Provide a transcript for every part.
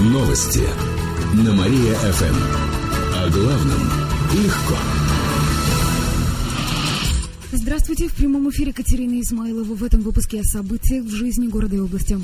Новости на Мария-ФМ. О главном легко. Здравствуйте, в прямом эфире Катерина Измайлова. В этом выпуске о событиях в жизни города и области.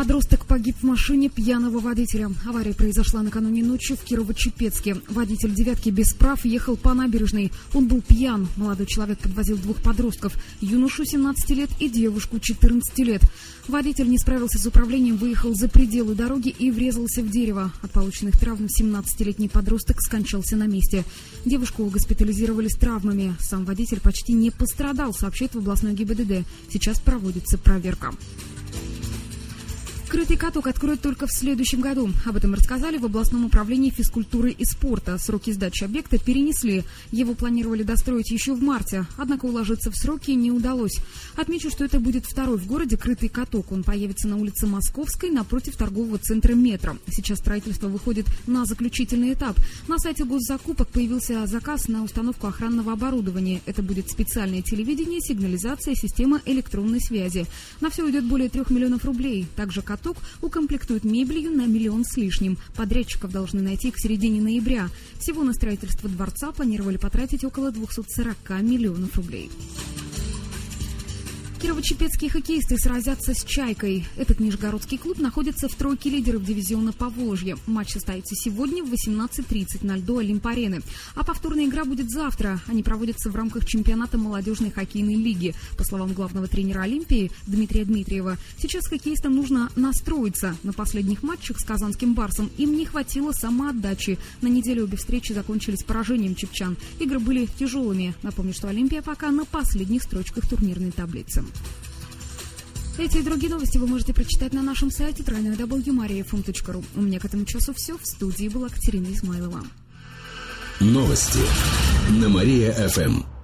Подросток погиб в машине пьяного водителя. Авария произошла накануне ночью в Кирово-Чепецке. Водитель «девятки» без прав ехал по набережной. Он был пьян. Молодой человек подвозил двух подростков. Юношу 17 лет и девушку 14 лет. Водитель не справился с управлением, выехал за пределы дороги и врезался в дерево. От полученных травм 17-летний подросток скончался на месте. Девушку госпитализировали с травмами. Сам водитель почти не пострадал, сообщает в областной ГИБДД. Сейчас проводится проверка. Крытый каток откроют только в следующем году. Об этом рассказали в областном управлении физкультуры и спорта. Сроки сдачи объекта перенесли. Его планировали достроить еще в марте, однако уложиться в сроки не удалось. Отмечу, что это будет второй в городе крытый каток. Он появится на улице Московской напротив торгового центра «Метро». Сейчас строительство выходит на заключительный этап. На сайте госзакупок появился заказ на установку охранного оборудования. Это будет специальное телевидение, сигнализация, система электронной связи. На все уйдет более трех миллионов рублей. Также каток каток укомплектуют мебелью на миллион с лишним. Подрядчиков должны найти к середине ноября. Всего на строительство дворца планировали потратить около 240 миллионов рублей. Кирово-Чепецкие хоккеисты сразятся с «Чайкой». Этот нижегородский клуб находится в тройке лидеров дивизиона Поволжья. Матч состоится сегодня в 18.30 на льду Олимп-арены. А повторная игра будет завтра. Они проводятся в рамках чемпионата молодежной хоккейной лиги. По словам главного тренера Олимпии Дмитрия Дмитриева, сейчас хоккеистам нужно настроиться. На последних матчах с казанским «Барсом» им не хватило самоотдачи. На неделе обе встречи закончились поражением чепчан. Игры были тяжелыми. Напомню, что Олимпия пока на последних строчках турнирной таблицы. Эти и другие новости вы можете прочитать на нашем сайте www.mariafm.ru. У меня к этому часу все. В студии была Катерина Измайлова. Новости на Мария-ФМ.